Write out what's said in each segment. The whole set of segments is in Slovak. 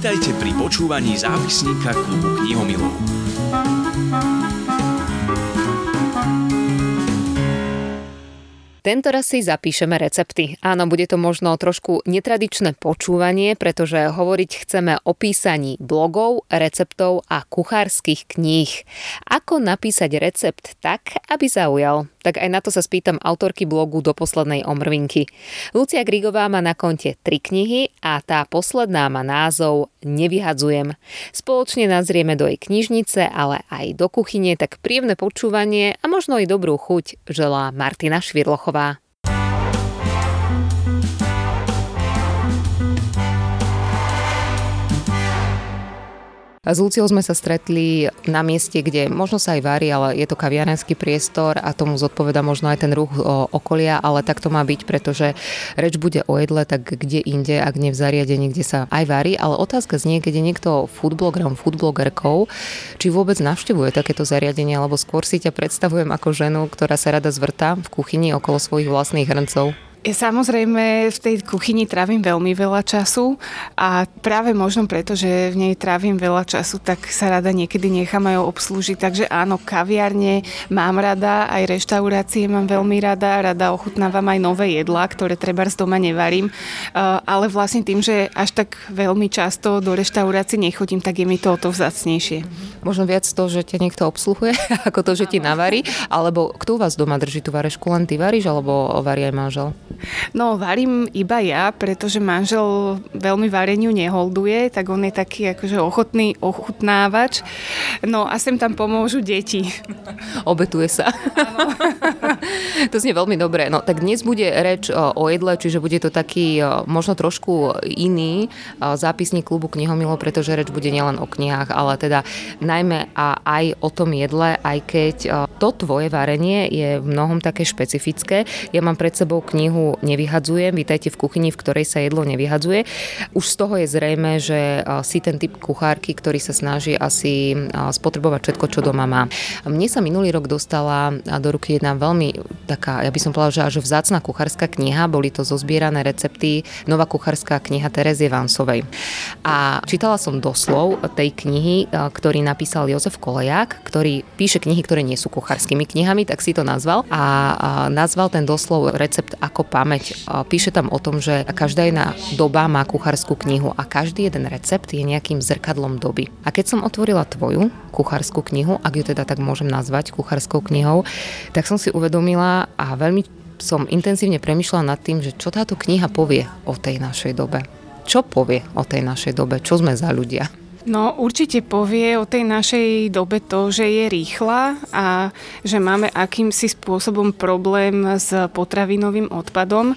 Vítajte pri počúvaní zápisníka klubu knihomilov. Tento raz si zapíšeme recepty. Áno, bude to možno trošku netradičné počúvanie, pretože hovoriť chceme o písaní blogov, receptov a kuchárskych kníh. Ako napísať recept tak, aby zaujal? Tak aj na to sa spýtam autorky blogu do poslednej omrvinky. Lucia Grigová má na konte tri knihy a tá posledná má názov Nevyhadzujem. Spoločne nazrieme do jej knižnice, ale aj do kuchyne, tak príjemné počúvanie a možno i dobrú chuť želá Martina Švirlochová. S Luciou sme sa stretli na mieste, kde možno sa aj varí, ale je to kaviarenský priestor a tomu zodpoveda možno aj ten ruch okolia, ale tak to má byť, pretože reč bude o jedle, tak kde inde, ak nie v zariadení, kde sa aj varí, ale otázka znie, keď je niekto foodblogerom, foodblogerkou, či vôbec navštevuje takéto zariadenie, alebo skôr si ťa predstavujem ako ženu, ktorá sa rada zvrtá v kuchyni okolo svojich vlastných hrncov. Samozrejme v tej kuchyni trávim veľmi veľa času a práve možno preto, že v nej trávim veľa času, tak sa rada niekedy nechám aj obslúžiť. Takže áno, kaviarne mám rada, aj reštaurácie mám veľmi rada, rada ochutnávam aj nové jedlá, ktoré treba z doma nevarím. Ale vlastne tým, že až tak veľmi často do reštaurácie nechodím, tak je mi to o to vzácnejšie. Možno viac to, že ťa niekto obsluhuje, ako to, že ti navarí, alebo kto u vás doma drží tú varešku, len ty varíš, alebo varí aj manžel? No, varím iba ja, pretože manžel veľmi vareniu neholduje, tak on je taký akože ochotný ochutnávač. No a sem tam pomôžu deti. Obetuje sa. to znie veľmi dobre. No tak dnes bude reč o jedle, čiže bude to taký možno trošku iný zápisník klubu Knihomilo, pretože reč bude nielen o knihách, ale teda najmä a aj o tom jedle, aj keď to tvoje varenie je v mnohom také špecifické. Ja mám pred sebou knihu knihu Nevyhadzujem. Vítajte v kuchyni, v ktorej sa jedlo nevyhadzuje. Už z toho je zrejme, že si ten typ kuchárky, ktorý sa snaží asi spotrebovať všetko, čo doma má. Mne sa minulý rok dostala do ruky jedna veľmi taká, ja by som povedala, že až vzácna kuchárska kniha. Boli to zozbierané recepty, nová kuchárska kniha Terezie Vansovej. A čítala som doslov tej knihy, ktorý napísal Jozef Koleják, ktorý píše knihy, ktoré nie sú kuchárskymi knihami, tak si to nazval. A nazval ten doslov recept ako pamäť. Píše tam o tom, že každá jedna doba má kuchárskú knihu a každý jeden recept je nejakým zrkadlom doby. A keď som otvorila tvoju kuchárskú knihu, ak ju teda tak môžem nazvať kuchárskou knihou, tak som si uvedomila a veľmi som intenzívne premyšľala nad tým, že čo táto kniha povie o tej našej dobe. Čo povie o tej našej dobe? Čo sme za ľudia? No určite povie o tej našej dobe to, že je rýchla a že máme akýmsi spôsobom problém s potravinovým odpadom, e,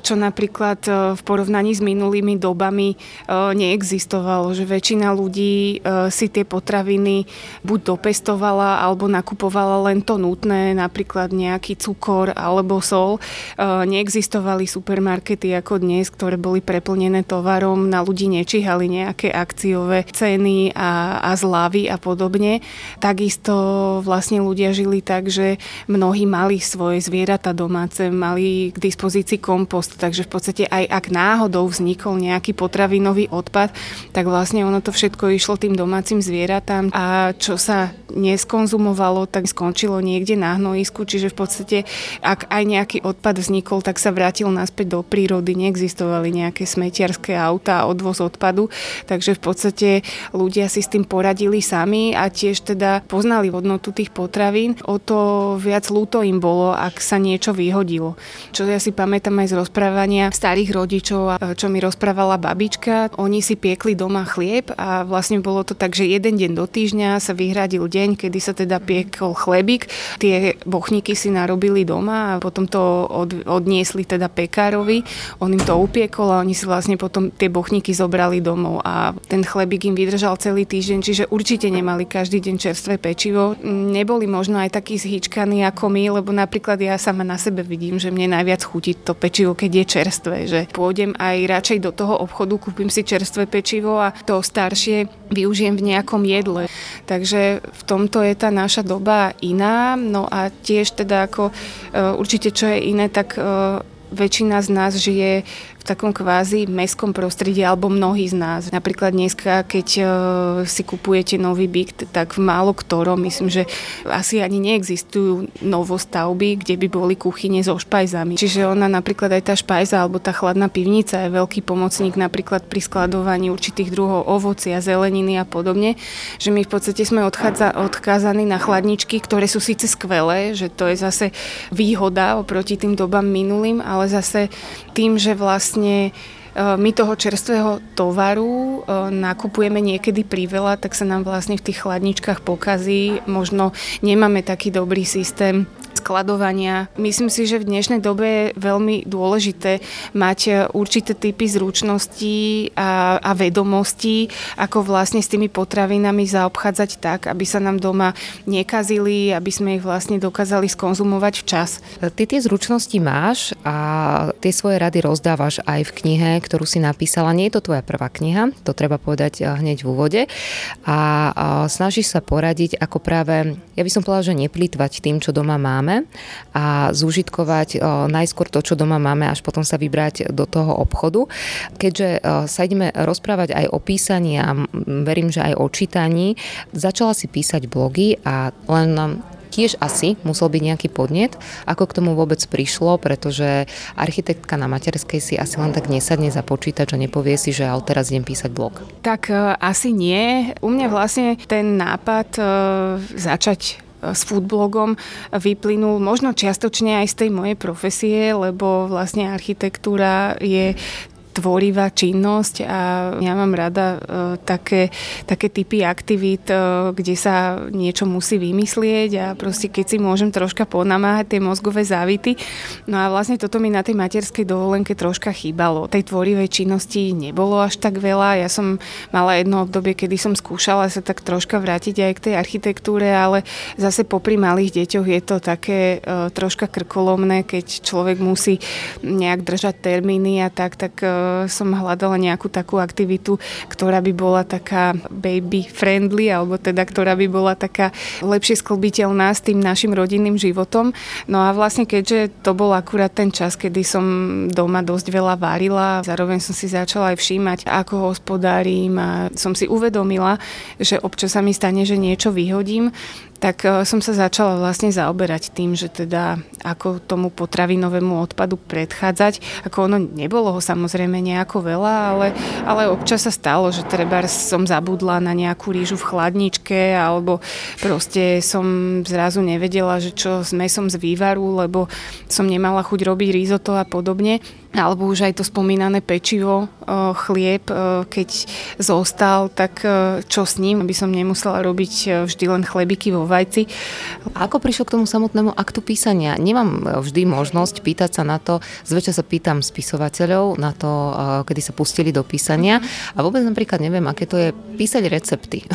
čo napríklad e, v porovnaní s minulými dobami e, neexistovalo, že väčšina ľudí si tie potraviny buď dopestovala alebo nakupovala len to nutné, napríklad nejaký cukor alebo sol. Neexistovali supermarkety ako dnes, ktoré boli preplnené tovarom, na ľudí nečíhali nejaké akciové ceny a, a zľavy a podobne. Takisto vlastne ľudia žili tak, že mnohí mali svoje zvieratá domáce, mali k dispozícii kompost, takže v podstate aj ak náhodou vznikol nejaký potravinový odpad, tak vlastne ono to všetko išlo tým domácim zvieratám a čo sa neskonzumovalo, tak skončilo niekde na hnojisku, čiže v podstate ak aj nejaký odpad vznikol, tak sa vrátil naspäť do prírody, neexistovali nejaké smetiarské auta a odvoz odpadu, takže v podstate ľudia si s tým poradili sami a tiež teda poznali hodnotu tých potravín. O to viac ľúto im bolo, ak sa niečo vyhodilo. Čo ja si pamätám aj z rozprávania starých rodičov, čo mi rozprávala babička. Oni si piekli doma chlieb a vlastne bolo to tak, že jeden deň do týždňa sa vyhradil deň, kedy sa teda piekol chlebík. Tie bochníky si narobili doma a potom to od, odniesli teda pekárovi. On im to upiekol a oni si vlastne potom tie bochníky zobrali domov a ten chlebík im vydržal celý týždeň, čiže určite nemali každý deň čerstvé pečivo. Neboli možno aj takí zhyčkaní ako my, lebo napríklad ja sama na sebe vidím, že mne najviac chutí to pečivo, keď je čerstvé, že pôjdem aj radšej do toho obchodu, kúpim si čerstvé pečivo a to staršie využijem v nejakom jedle. Takže v tomto je tá naša doba iná. No a tiež teda ako e, určite čo je iné, tak e, väčšina z nás žije takom kvázi mestskom prostredí, alebo mnohí z nás. Napríklad dneska, keď uh, si kupujete nový byt, tak v málo ktorom, myslím, že asi ani neexistujú novostavby, kde by boli kuchyne so špajzami. Čiže ona napríklad aj tá špajza alebo tá chladná pivnica je veľký pomocník napríklad pri skladovaní určitých druhov ovocia, zeleniny a podobne, že my v podstate sme odchádza, odkázaní na chladničky, ktoré sú síce skvelé, že to je zase výhoda oproti tým dobám minulým, ale zase tým, že vlastne e, my toho čerstvého tovaru e, nakupujeme niekedy priveľa, tak sa nám vlastne v tých chladničkách pokazí. Možno nemáme taký dobrý systém skladovania. Myslím si, že v dnešnej dobe je veľmi dôležité mať e, určité typy zručností a, a vedomostí, ako vlastne s tými potravinami zaobchádzať tak, aby sa nám doma nekazili, aby sme ich vlastne dokázali skonzumovať včas. Ty tie zručnosti máš a tie svoje rady rozdávaš aj v knihe, ktorú si napísala. Nie je to tvoja prvá kniha, to treba povedať e, hneď v úvode. A snažíš sa poradiť, ako práve, ja by som povedala, že neplýtvať tým, čo doma máme, a zúžitkovať najskôr to, čo doma máme, až potom sa vybrať do toho obchodu. Keďže sa ideme rozprávať aj o písaní a verím, že aj o čítaní, začala si písať blogy a len tiež asi musel byť nejaký podnet, ako k tomu vôbec prišlo, pretože architektka na materskej si asi len tak nesadne za počítač a nepovie si, že ale teraz idem písať blog. Tak asi nie. U mňa vlastne ten nápad začať s foodblogom vyplynul možno čiastočne aj z tej mojej profesie, lebo vlastne architektúra je tvorivá činnosť a ja mám rada uh, také, také typy aktivít, uh, kde sa niečo musí vymyslieť a proste keď si môžem troška ponamáhať tie mozgové závity. No a vlastne toto mi na tej materskej dovolenke troška chýbalo. Tej tvorivej činnosti nebolo až tak veľa. Ja som mala jedno obdobie, kedy som skúšala sa tak troška vrátiť aj k tej architektúre, ale zase popri malých deťoch je to také uh, troška krkolomné, keď človek musí nejak držať termíny a tak, tak som hľadala nejakú takú aktivitu, ktorá by bola taká baby friendly, alebo teda ktorá by bola taká lepšie sklbiteľná s tým našim rodinným životom. No a vlastne keďže to bol akurát ten čas, kedy som doma dosť veľa varila, zároveň som si začala aj všímať, ako hospodárím a som si uvedomila, že občas sa mi stane, že niečo vyhodím, tak e, som sa začala vlastne zaoberať tým, že teda ako tomu potravinovému odpadu predchádzať. Ako ono nebolo ho samozrejme nejako veľa, ale, ale občas sa stalo, že treba som zabudla na nejakú rýžu v chladničke alebo proste som zrazu nevedela, že čo s mesom z vývaru, lebo som nemala chuť robiť risotto a podobne alebo už aj to spomínané pečivo, chlieb, keď zostal, tak čo s ním, aby som nemusela robiť vždy len chlebiky vo vajci. Ako prišiel k tomu samotnému aktu písania? Nemám vždy možnosť pýtať sa na to, zväčša sa pýtam spisovateľov na to, kedy sa pustili do písania a vôbec napríklad neviem, aké to je písať recepty.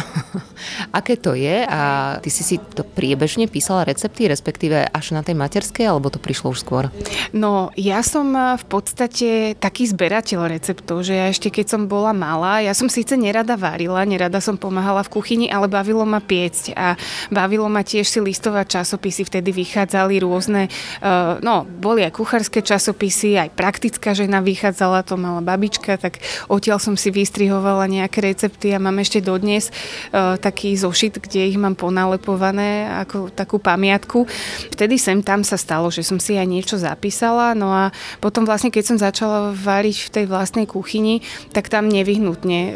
aké to je a ty si si to priebežne písala recepty, respektíve až na tej materskej, alebo to prišlo už skôr? No, ja som v podstate podstate taký zberateľ receptov, že ja ešte keď som bola malá, ja som síce nerada varila, nerada som pomáhala v kuchyni, ale bavilo ma piecť a bavilo ma tiež si listovať časopisy, vtedy vychádzali rôzne, uh, no, boli aj kuchárske časopisy, aj praktická žena vychádzala, to mala babička, tak odtiaľ som si vystrihovala nejaké recepty a mám ešte dodnes uh, taký zošit, kde ich mám ponalepované ako takú pamiatku. Vtedy sem tam sa stalo, že som si aj niečo zapísala, no a potom vlastne, keď keď som začala variť v tej vlastnej kuchyni, tak tam nevyhnutne e,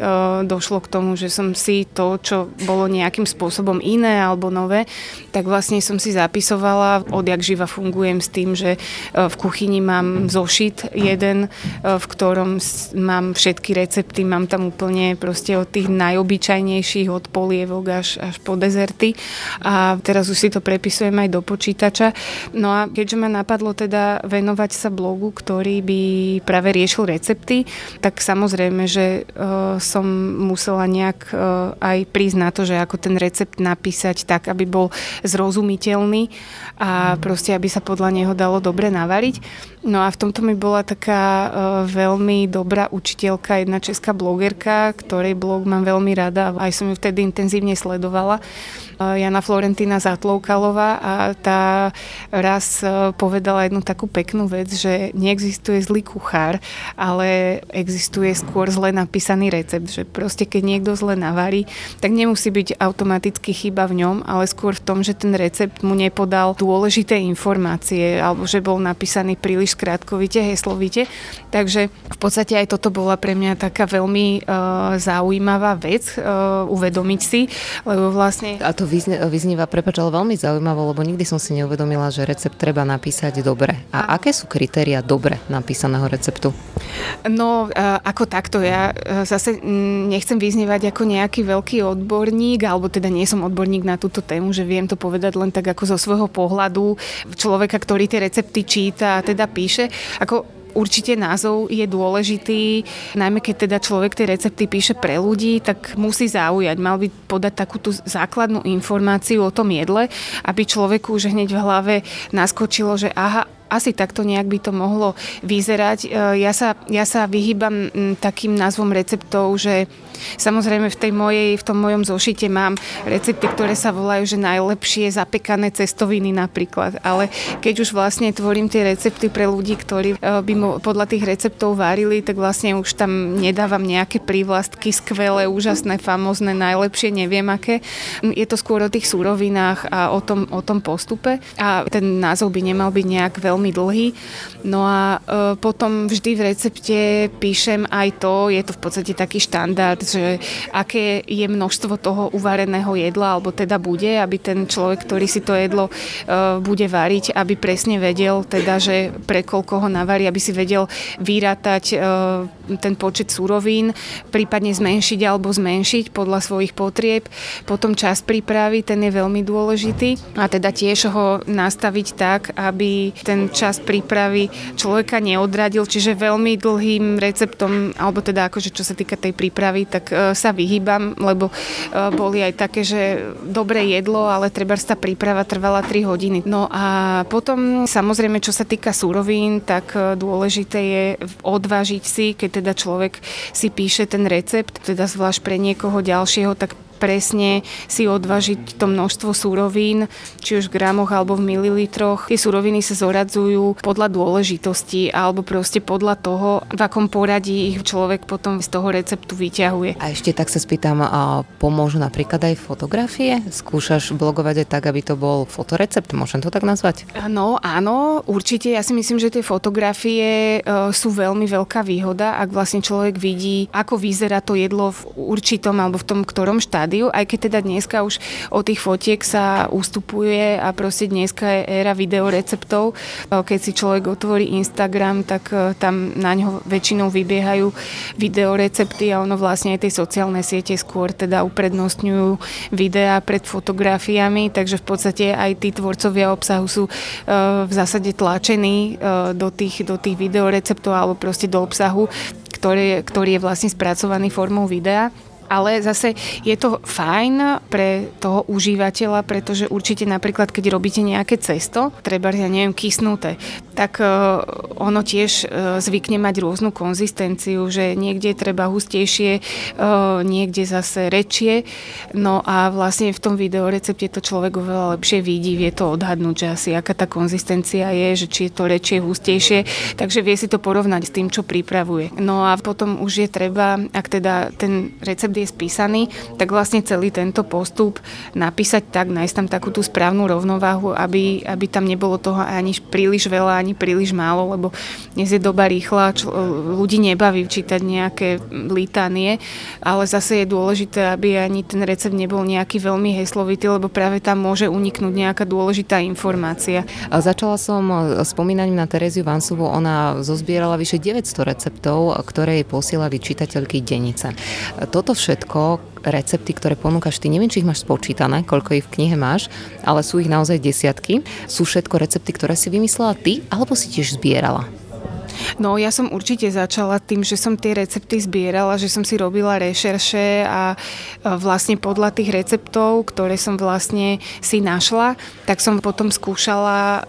došlo k tomu, že som si to, čo bolo nejakým spôsobom iné alebo nové, tak vlastne som si zapisovala, odjak živa fungujem s tým, že e, v kuchyni mám zošit jeden, e, v ktorom mám všetky recepty, mám tam úplne proste od tých najobyčajnejších, od polievok až, až po dezerty a teraz už si to prepisujem aj do počítača. No a keďže ma napadlo teda venovať sa blogu, ktorý by práve riešil recepty, tak samozrejme, že uh, som musela nejak uh, aj prísť na to, že ako ten recept napísať tak, aby bol zrozumiteľný a proste, aby sa podľa neho dalo dobre navariť. No a v tomto mi bola taká uh, veľmi dobrá učiteľka, jedna česká blogerka, ktorej blog mám veľmi rada, aj som ju vtedy intenzívne sledovala Jana Florentína Zatloukalová a tá raz povedala jednu takú peknú vec, že neexistuje zlý kuchár, ale existuje skôr zle napísaný recept, že proste keď niekto zle navarí, tak nemusí byť automaticky chyba v ňom, ale skôr v tom, že ten recept mu nepodal dôležité informácie alebo že bol napísaný príliš skrátkovite, heslovite. Takže v podstate aj toto bola pre mňa taká veľmi uh, zaujímavá vec uh, uvedomiť si, lebo vlastne... A to vyznie, vyznieva, prepáč, ale veľmi zaujímavo, lebo nikdy som si neuvedomila, že recept treba napísať dobre. A, aké sú kritéria dobre napísaného receptu? No, uh, ako takto, ja uh, zase nechcem vyznievať ako nejaký veľký odborník, alebo teda nie som odborník na túto tému, že viem to povedať len tak ako zo svojho pohľadu človeka, ktorý tie recepty číta a teda píše. Ako určite názov je dôležitý, najmä keď teda človek tie recepty píše pre ľudí, tak musí zaujať. Mal by podať takú tú základnú informáciu o tom jedle, aby človeku už hneď v hlave naskočilo, že aha, asi takto nejak by to mohlo vyzerať. E, ja sa, ja sa vyhýbam takým názvom receptov, že samozrejme v, tej mojej, v tom mojom zošite mám recepty, ktoré sa volajú, že najlepšie zapekané cestoviny napríklad. Ale keď už vlastne tvorím tie recepty pre ľudí, ktorí e, by mo, podľa tých receptov varili, tak vlastne už tam nedávam nejaké prívlastky skvelé, úžasné, famozné, najlepšie, neviem aké. Je to skôr o tých súrovinách a o tom, o tom postupe. A ten názov by nemal byť nejak veľmi dlhý. No a e, potom vždy v recepte píšem aj to, je to v podstate taký štandard, že aké je množstvo toho uvareného jedla, alebo teda bude, aby ten človek, ktorý si to jedlo e, bude variť, aby presne vedel, teda, že pre koľko ho navarí, aby si vedel vyrátať e, ten počet súrovín, prípadne zmenšiť alebo zmenšiť podľa svojich potrieb. Potom čas prípravy, ten je veľmi dôležitý a teda tiež ho nastaviť tak, aby ten čas prípravy človeka neodradil, čiže veľmi dlhým receptom, alebo teda akože čo sa týka tej prípravy, tak e, sa vyhýbam, lebo e, boli aj také, že dobré jedlo, ale treba tá príprava trvala 3 hodiny. No a potom samozrejme, čo sa týka súrovín, tak e, dôležité je odvážiť si, keď teda človek si píše ten recept, teda zvlášť pre niekoho ďalšieho, tak presne si odvažiť to množstvo súrovín, či už v gramoch alebo v mililitroch. Tie súroviny sa zoradzujú podľa dôležitosti alebo proste podľa toho, v akom poradí ich človek potom z toho receptu vyťahuje. A ešte tak sa spýtam, a pomôžu napríklad aj fotografie? Skúšaš blogovať aj tak, aby to bol fotorecept? Môžem to tak nazvať? No áno, určite. Ja si myslím, že tie fotografie e, sú veľmi veľká výhoda, ak vlastne človek vidí, ako vyzerá to jedlo v určitom alebo v tom ktorom štádiu štádiu, aj keď teda dneska už od tých fotiek sa ustupuje a proste dneska je éra videoreceptov. Keď si človek otvorí Instagram, tak e, tam na ňo väčšinou vybiehajú videorecepty a ono vlastne aj tej sociálne siete skôr teda uprednostňujú videá pred fotografiami, takže v podstate aj tí tvorcovia obsahu sú e, v zásade tlačení e, do tých, do tých videoreceptov alebo proste do obsahu, ktorý, ktorý je vlastne spracovaný formou videa. Ale zase je to fajn pre toho užívateľa, pretože určite napríklad, keď robíte nejaké cesto, treba, ja neviem, kysnuté, tak e, ono tiež e, zvykne mať rôznu konzistenciu, že niekde treba hustejšie, e, niekde zase rečie. No a vlastne v tom videorecepte to človek oveľa lepšie vidí, vie to odhadnúť, že asi aká tá konzistencia je, že či je to rečie hustejšie, takže vie si to porovnať s tým, čo pripravuje. No a potom už je treba, ak teda ten recept je spísaný, tak vlastne celý tento postup napísať tak, nájsť tam takú tú správnu rovnováhu, aby, aby tam nebolo toho ani príliš veľa, ani príliš málo, lebo dnes je doba rýchla, čo, ľudí nebaví čítať nejaké litánie, ale zase je dôležité, aby ani ten recept nebol nejaký veľmi heslovitý, lebo práve tam môže uniknúť nejaká dôležitá informácia. Začala som spomínať na Tereziu Vansovu, ona zozbierala vyše 900 receptov, ktoré jej posielali čitateľky Denice. Toto všetko, recepty, ktoré ponúkaš ty, neviem, či ich máš spočítané, koľko ich v knihe máš, ale sú ich naozaj desiatky. Sú všetko recepty, ktoré si vymyslela ty, alebo si tiež zbierala? No ja som určite začala tým, že som tie recepty zbierala, že som si robila rešerše a vlastne podľa tých receptov, ktoré som vlastne si našla, tak som potom skúšala e,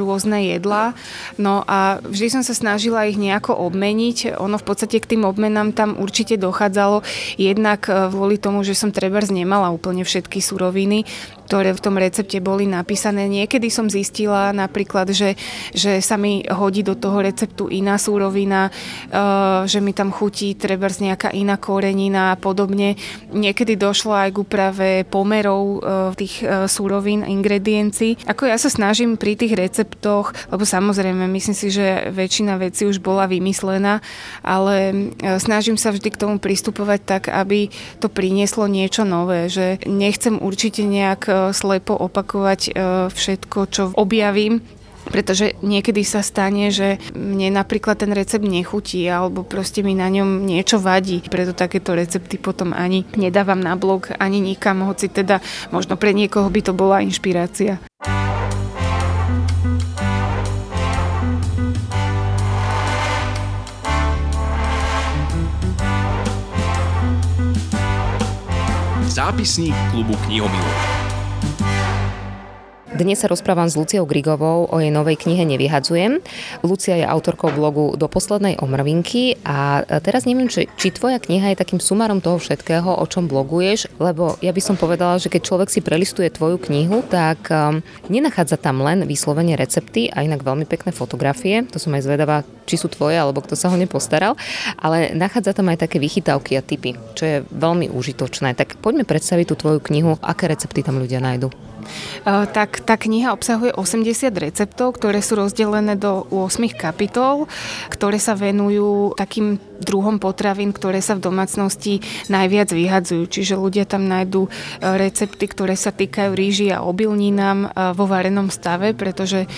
rôzne jedlá. No a vždy som sa snažila ich nejako obmeniť. Ono v podstate k tým obmenám tam určite dochádzalo jednak e, kvôli tomu, že som trebárs nemala úplne všetky suroviny, ktoré v tom recepte boli napísané. Niekedy som zistila napríklad, že, že sa mi hodí do toho receptu iná súrovina, uh, že mi tam chutí treba nejaká iná korenina a podobne. Niekedy došlo aj k úprave pomerov uh, tých uh, súrovín, ingrediencií. Ako ja sa snažím pri tých receptoch, lebo samozrejme myslím si, že väčšina vecí už bola vymyslená, ale snažím sa vždy k tomu pristupovať tak, aby to prinieslo niečo nové, že nechcem určite nejak slepo opakovať e, všetko, čo objavím, pretože niekedy sa stane, že mne napríklad ten recept nechutí alebo proste mi na ňom niečo vadí. Preto takéto recepty potom ani nedávam na blog, ani nikam, hoci teda možno pre niekoho by to bola inšpirácia. Zápisník klubu knihomilov. Dnes sa rozprávam s Luciou Grigovou o jej novej knihe Nevyhadzujem. Lucia je autorkou blogu Do poslednej omrvinky a teraz neviem, či, či tvoja kniha je takým sumarom toho všetkého, o čom bloguješ, lebo ja by som povedala, že keď človek si prelistuje tvoju knihu, tak um, nenachádza tam len vyslovene recepty a inak veľmi pekné fotografie, to som aj zvedavá, či sú tvoje alebo kto sa ho nepostaral, ale nachádza tam aj také vychytávky a typy, čo je veľmi užitočné. Tak poďme predstaviť tú tvoju knihu, aké recepty tam ľudia nájdu. Tak tá kniha obsahuje 80 receptov, ktoré sú rozdelené do 8 kapitol, ktoré sa venujú takým druhom potravín, ktoré sa v domácnosti najviac vyhadzujú. Čiže ľudia tam nájdú recepty, ktoré sa týkajú ríži a obilninám vo varenom stave, pretože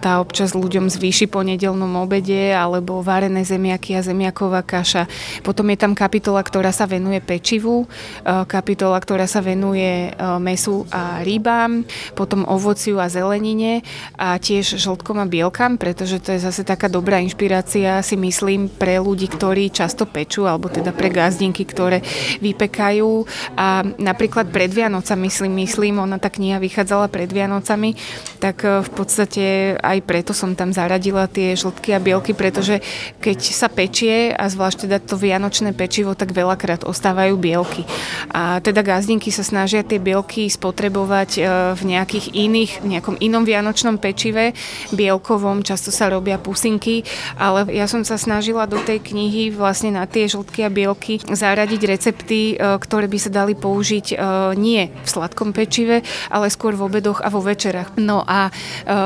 tá občas ľuďom zvýši po nedelnom obede alebo varené zemiaky a zemiaková kaša. Potom je tam kapitola, ktorá sa venuje pečivu, kapitola, ktorá sa venuje mesu a rybám, potom ovociu a zelenine a tiež žltkom a bielkam, pretože to je zase taká dobrá inšpirácia, si myslím, pre ľudí, ktorí často pečú, alebo teda pre gazdinky, ktoré vypekajú. A napríklad pred Vianocami, myslím, myslím, ona tá kniha vychádzala pred Vianocami, tak e, v podstate aj preto som tam zaradila tie žltky a bielky, pretože keď sa pečie a zvlášť teda to vianočné pečivo, tak veľakrát ostávajú bielky. A teda gazdinky sa snažia tie bielky spotrebovať e, v nejakých iných, nejakom inom vianočnom pečive, bielkovom, často sa robia pusinky, ale ja som sa snažila do tej knihy vlastne na tie žltky a bielky zaradiť recepty, e, ktoré by sa dali použiť e, nie v sladkom pečive, ale skôr v obedoch a vo večerách. No a e,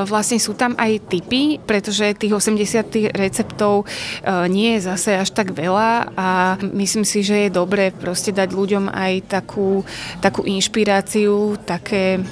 vlastne sú tam aj typy, pretože tých 80 receptov nie je zase až tak veľa a myslím si, že je dobré proste dať ľuďom aj takú, takú inšpiráciu, také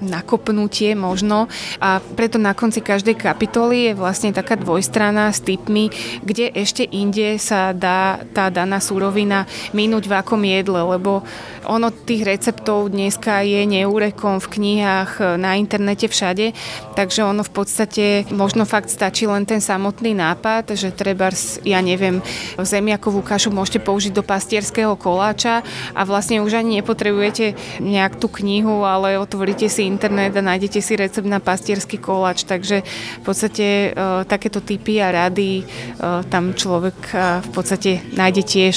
nakopnutie možno. A preto na konci každej kapitoly je vlastne taká dvojstrana s typmi, kde ešte inde sa dá tá daná súrovina minúť v akom jedle, lebo ono tých receptov dneska je neúrekom v knihách, na internete všade, takže ono v podstate možno fakt stačí len ten samotný nápad, že treba, ja neviem, zemiakovú kašu môžete použiť do pastierského koláča a vlastne už ani nepotrebujete nejak tú knihu, ale otvoríte si internet a nájdete si recept na pastierský koláč, takže v podstate e, takéto typy a rady e, tam človek e, v podstate nájde tiež.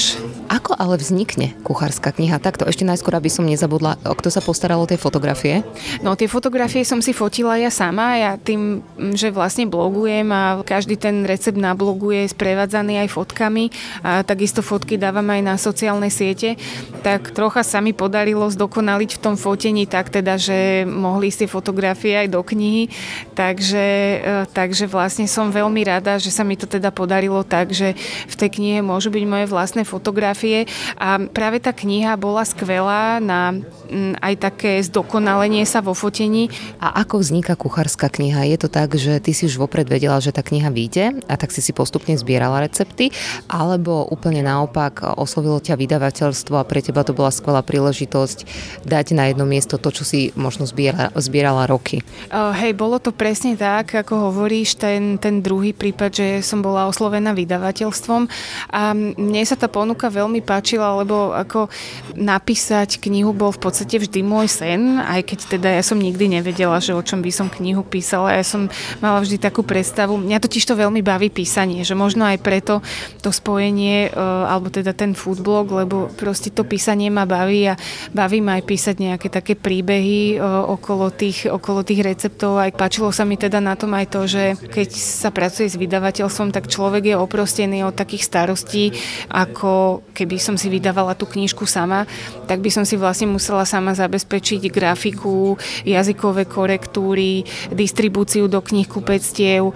Ako ale vznikne kuchárska kniha? Takto ešte najskôr, aby som nezabudla, kto sa postaral o tie fotografie? No tie fotografie som si fotila ja sama, ja tým, že vlastne blogujem a každý ten recept na blogu je sprevádzaný aj fotkami a takisto fotky dávam aj na sociálne siete, tak trocha sa mi podarilo zdokonaliť v tom fotení tak teda, že mohli si fotografie aj do knihy, takže, e, takže vlastne som veľmi rada, že sa mi to teda podarilo tak, že v tej knihe môžu byť moje vlastné fotografie fotografie a práve tá kniha bola skvelá na mm, aj také zdokonalenie sa vo fotení. A ako vzniká kuchárska kniha? Je to tak, že ty si už vopred vedela, že tá kniha vyjde a tak si si postupne zbierala recepty, alebo úplne naopak oslovilo ťa vydavateľstvo a pre teba to bola skvelá príležitosť dať na jedno miesto to, čo si možno zbierala, zbierala roky? Uh, hej, bolo to presne tak, ako hovoríš, ten, ten druhý prípad, že som bola oslovená vydavateľstvom a mne sa tá ponuka veľmi páčila, lebo ako napísať knihu bol v podstate vždy môj sen, aj keď teda ja som nikdy nevedela, že o čom by som knihu písala. Ja som mala vždy takú predstavu. Mňa totiž to veľmi baví písanie, že možno aj preto to spojenie, e, alebo teda ten foodblog, lebo proste to písanie ma baví a baví ma aj písať nejaké také príbehy e, okolo tých, okolo tých receptov. Aj páčilo sa mi teda na tom aj to, že keď sa pracuje s vydavateľstvom, tak človek je oprostený od takých starostí, ako keby som si vydávala tú knižku sama, tak by som si vlastne musela sama zabezpečiť grafiku, jazykové korektúry, distribúciu do knihkupectiev, e,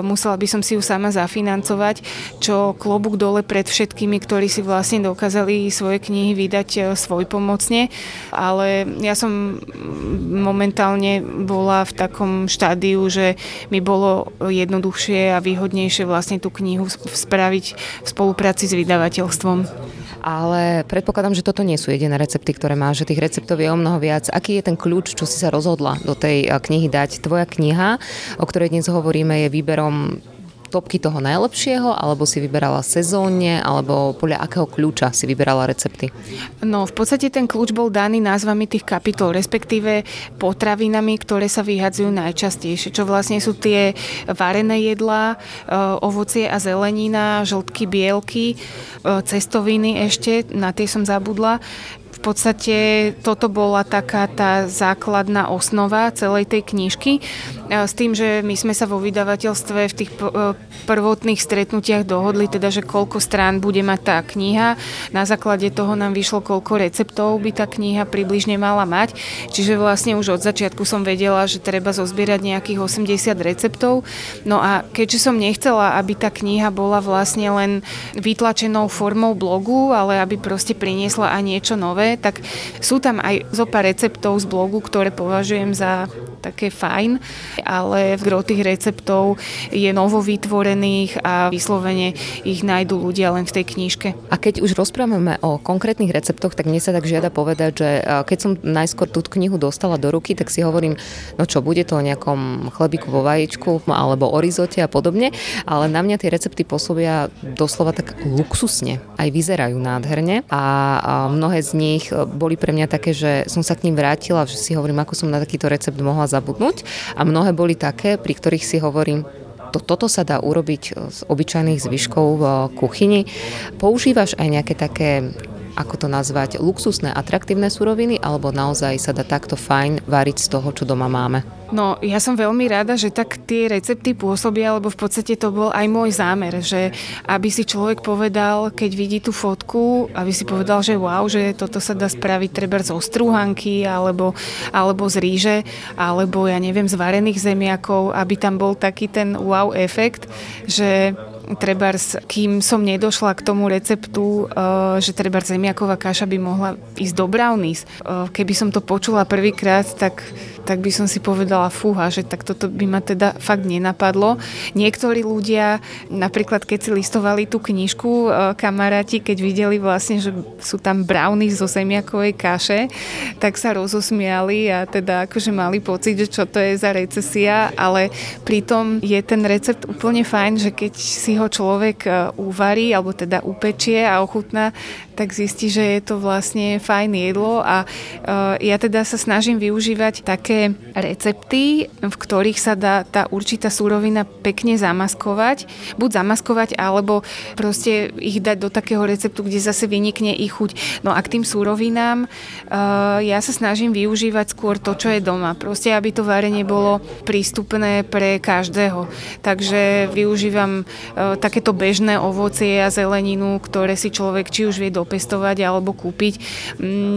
musela by som si ju sama zafinancovať, čo klobúk dole pred všetkými, ktorí si vlastne dokázali svoje knihy vydať e, svojpomocne, ale ja som momentálne bola v takom štádiu, že mi bolo jednoduchšie a výhodnejšie vlastne tú knihu spraviť v spolupráci s vydavateľstvom. Ale predpokladám, že toto nie sú jediné recepty, ktoré máš, že tých receptov je o mnoho viac. Aký je ten kľúč, čo si sa rozhodla do tej knihy dať? Tvoja kniha, o ktorej dnes hovoríme, je výberom topky toho najlepšieho, alebo si vyberala sezónne, alebo podľa akého kľúča si vyberala recepty? No, v podstate ten kľúč bol daný názvami tých kapitol, respektíve potravinami, ktoré sa vyhadzujú najčastejšie, čo vlastne sú tie varené jedlá, e, ovocie a zelenina, žltky, bielky, e, cestoviny ešte, na tie som zabudla podstate toto bola taká tá základná osnova celej tej knižky. S tým, že my sme sa vo vydavateľstve v tých e, prvotných stretnutiach dohodli, teda, že koľko strán bude mať tá kniha. Na základe toho nám vyšlo, koľko receptov by tá kniha približne mala mať. Čiže vlastne už od začiatku som vedela, že treba zozbierať nejakých 80 receptov. No a keďže som nechcela, aby tá kniha bola vlastne len vytlačenou formou blogu, ale aby proste priniesla aj niečo nové, tak sú tam aj zo pár receptov z blogu, ktoré považujem za také fajn, ale v gro tých receptov je novo vytvorených a vyslovene ich nájdú ľudia len v tej knižke. A keď už rozprávame o konkrétnych receptoch, tak mne sa tak žiada povedať, že keď som najskôr tú knihu dostala do ruky, tak si hovorím, no čo, bude to o nejakom chlebiku vo vajíčku alebo o rizote a podobne, ale na mňa tie recepty pôsobia doslova tak luxusne. Aj vyzerajú nádherne a mnohé z nich boli pre mňa také, že som sa k ním vrátila, že si hovorím, ako som na takýto recept mohla zabudnúť a mnohé boli také, pri ktorých si hovorím, to, toto sa dá urobiť z obyčajných zvyškov v kuchyni. Používaš aj nejaké také ako to nazvať, luxusné, atraktívne suroviny, alebo naozaj sa dá takto fajn variť z toho, čo doma máme? No, ja som veľmi rada, že tak tie recepty pôsobia, lebo v podstate to bol aj môj zámer, že aby si človek povedal, keď vidí tú fotku, aby si povedal, že wow, že toto sa dá spraviť treba z ostrúhanky, alebo, alebo z ríže, alebo ja neviem, z varených zemiakov, aby tam bol taký ten wow efekt, že trebárs, kým som nedošla k tomu receptu, uh, že trebárs zemiaková kaša by mohla ísť do brownies. Uh, keby som to počula prvýkrát, tak tak by som si povedala, fúha, že tak toto by ma teda fakt nenapadlo. Niektorí ľudia, napríklad keď si listovali tú knižku, e, kamaráti, keď videli vlastne, že sú tam browny zo zemiakovej kaše, tak sa rozosmiali a teda akože mali pocit, že čo to je za recesia, ale pritom je ten recept úplne fajn, že keď si ho človek e, uvarí, alebo teda upečie a ochutná, tak zistí, že je to vlastne fajn jedlo a uh, ja teda sa snažím využívať také recepty, v ktorých sa dá tá určitá súrovina pekne zamaskovať. Buď zamaskovať, alebo proste ich dať do takého receptu, kde zase vynikne ich chuť. No a k tým súrovinám uh, ja sa snažím využívať skôr to, čo je doma. Proste, aby to varenie bolo prístupné pre každého. Takže využívam uh, takéto bežné ovocie a zeleninu, ktoré si človek či už vie do dopestovať alebo kúpiť.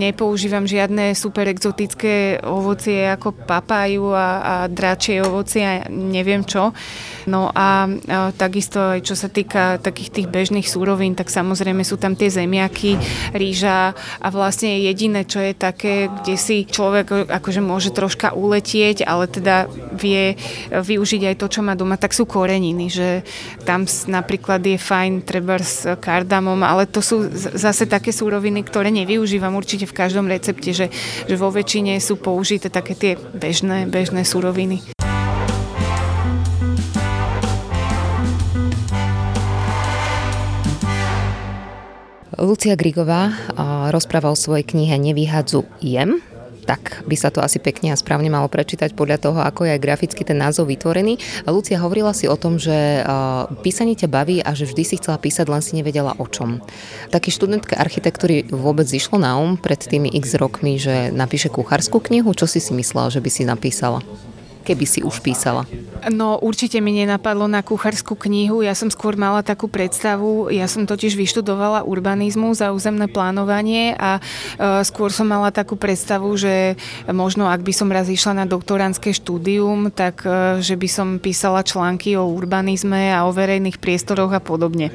Nepoužívam žiadne super exotické ovocie ako papáju a, a dračie ovocie a neviem čo. No a, a takisto aj čo sa týka takých tých bežných súrovín, tak samozrejme sú tam tie zemiaky, rýža a vlastne jediné, čo je také, kde si človek akože môže troška uletieť, ale teda vie využiť aj to, čo má doma, tak sú koreniny, že tam napríklad je fajn treba s kardamom, ale to sú zase také súroviny, ktoré nevyužívam určite v každom recepte, že, že vo väčšine sú použité také tie bežné, bežné súroviny. Lucia Grigová rozpráva o svojej knihe Nevyhadzujem, tak by sa to asi pekne a správne malo prečítať podľa toho, ako je aj graficky ten názov vytvorený. Lucia hovorila si o tom, že písanie ťa baví a že vždy si chcela písať, len si nevedela o čom. Taký študentke architektúry vôbec zišlo na um pred tými x rokmi, že napíše kuchárskú knihu. Čo si si myslela, že by si napísala? Keby si už písala? No určite mi nenapadlo na kuchárskú knihu. Ja som skôr mala takú predstavu, ja som totiž vyštudovala urbanizmus a územné plánovanie a e, skôr som mala takú predstavu, že možno ak by som raz išla na doktoránske štúdium, tak e, že by som písala články o urbanizme a o verejných priestoroch a podobne.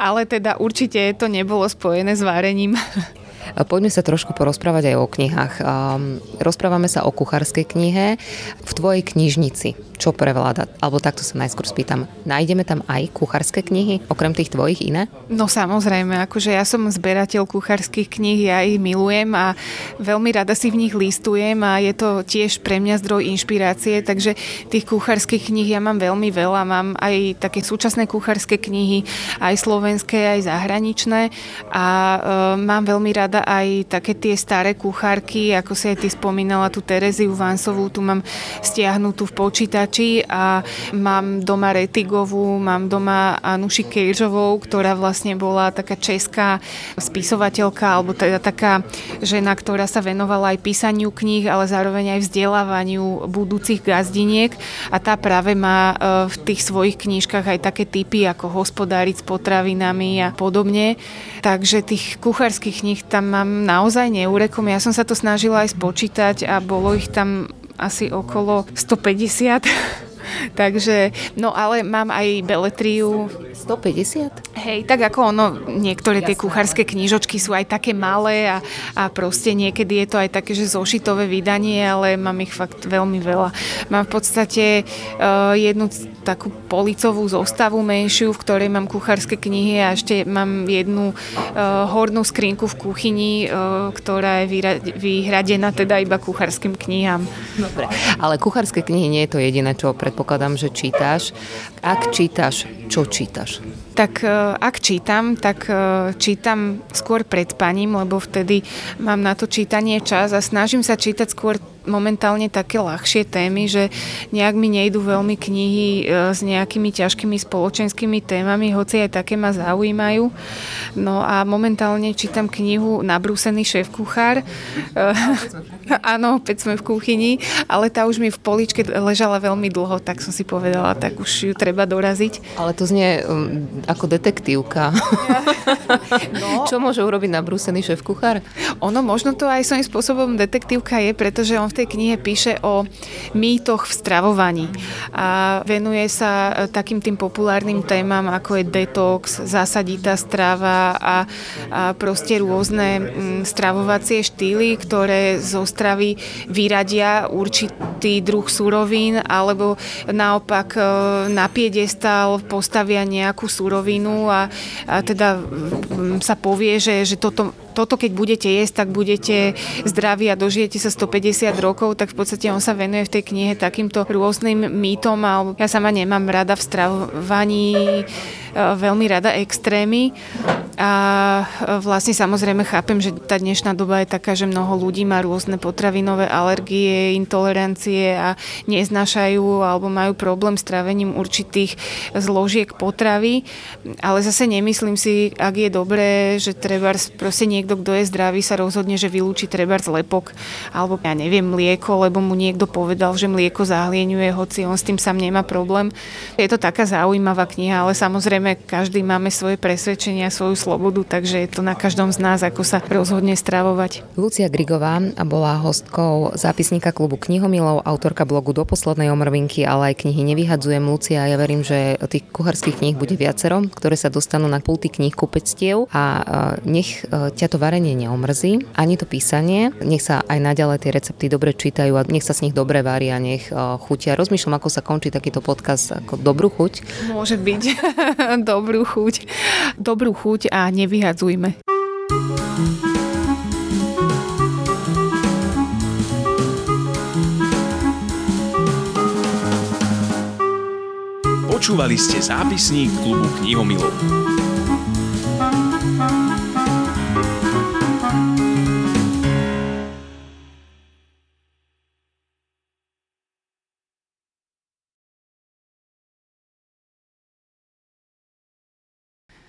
Ale teda určite to nebolo spojené s varením. Poďme sa trošku porozprávať aj o knihách. Rozprávame sa o kuchárskej knihe v tvojej knižnici čo prevláda? Alebo takto sa najskôr spýtam. Nájdeme tam aj kuchárske knihy, okrem tých tvojich iné? No samozrejme, akože ja som zberateľ kuchárskych kníh, ja ich milujem a veľmi rada si v nich listujem a je to tiež pre mňa zdroj inšpirácie, takže tých kuchárskych kníh ja mám veľmi veľa. Mám aj také súčasné kuchárske knihy, aj slovenské, aj zahraničné a e, mám veľmi rada aj také tie staré kuchárky, ako si aj ty spomínala, tú Tereziu Vansovú, tu mám stiahnutú v počítači páči a mám doma Retigovú, mám doma Anuši Kejžovou, ktorá vlastne bola taká česká spisovateľka, alebo teda taká žena, ktorá sa venovala aj písaniu kníh, ale zároveň aj vzdelávaniu budúcich gazdiniek a tá práve má e, v tých svojich knížkach aj také typy, ako hospodáriť s potravinami a podobne. Takže tých kuchárskych kníh tam mám naozaj neurekom. Ja som sa to snažila aj spočítať a bolo ich tam asi okolo 150. Takže, no ale mám aj beletriu. 150? Hej, tak ako ono, niektoré tie kuchárske knižočky sú aj také malé a, a proste niekedy je to aj také, že zošitové vydanie, ale mám ich fakt veľmi veľa. Mám v podstate uh, jednu takú policovú zostavu menšiu, v ktorej mám kuchárske knihy a ešte mám jednu uh, hornú skrinku v kuchyni, uh, ktorá je vyra- vyhradená teda iba kuchárskym knihám. Dobre, ale kuchárske knihy nie je to jediné, čo predpokladám predpokladám, že čítaš. Ak čítaš, čo čítaš? Tak e, ak čítam, tak e, čítam skôr pred paním, lebo vtedy mám na to čítanie čas a snažím sa čítať skôr momentálne také ľahšie témy, že nejak mi nejdú veľmi knihy e, s nejakými ťažkými spoločenskými témami, hoci aj také ma zaujímajú. No a momentálne čítam knihu Nabrúsený šéf kuchár. Áno, opäť sme v kuchyni, ale tá už mi v poličke ležala veľmi dlho, tak som si povedala, tak už ju treba doraziť. Ale to znie um, ako detektívka. no. Čo môže urobiť nabrúsený šéf kuchár? Ono možno to aj svojím spôsobom detektívka je, pretože on v tej knihe píše o mýtoch v stravovaní a venuje sa e, takým tým populárnym témam, ako je detox, zásaditá strava a, a proste rôzne mm, stravovacie štýly, ktoré zo stravy vyradia určitý druh surovín alebo naopak e, na piedestal postavia nejakú surovinu a, a teda sa povie, že, že toto toto keď budete jesť, tak budete zdraví a dožijete sa 150 rokov, tak v podstate on sa venuje v tej knihe takýmto rôznym mýtom a ja sama nemám rada v stravovaní E, veľmi rada extrémy. A e, vlastne samozrejme chápem, že tá dnešná doba je taká, že mnoho ľudí má rôzne potravinové alergie, intolerancie a neznášajú alebo majú problém s trávením určitých zložiek potravy, ale zase nemyslím si, ak je dobré, že treba proste niekto niekto, kto je zdravý, sa rozhodne, že vylúči treba lepok alebo ja neviem, mlieko, lebo mu niekto povedal, že mlieko zahlieňuje, hoci on s tým sám nemá problém. Je to taká zaujímavá kniha, ale samozrejme každý máme svoje presvedčenia, svoju slobodu, takže je to na každom z nás, ako sa rozhodne stravovať. Lucia Grigová bola hostkou zápisníka klubu knihomilov, autorka blogu Do poslednej omrvinky, ale aj knihy Nevyhadzujem. Lucia, ja verím, že tých kuchárskych kníh bude viacero, ktoré sa dostanú na pulty kníh kupectiev a nech e, ťa to varenie neomrzí, ani to písanie, nech sa aj naďalej tie recepty dobre čítajú a nech sa s nich dobre varia, nech e, chutia. Rozmýšľam, ako sa končí takýto podcast, ako dobrú chuť. Môže byť dobrú chuť. Dobrú chuť a nevyhadzujme. Počúvali ste zápisník klubu knihomilov.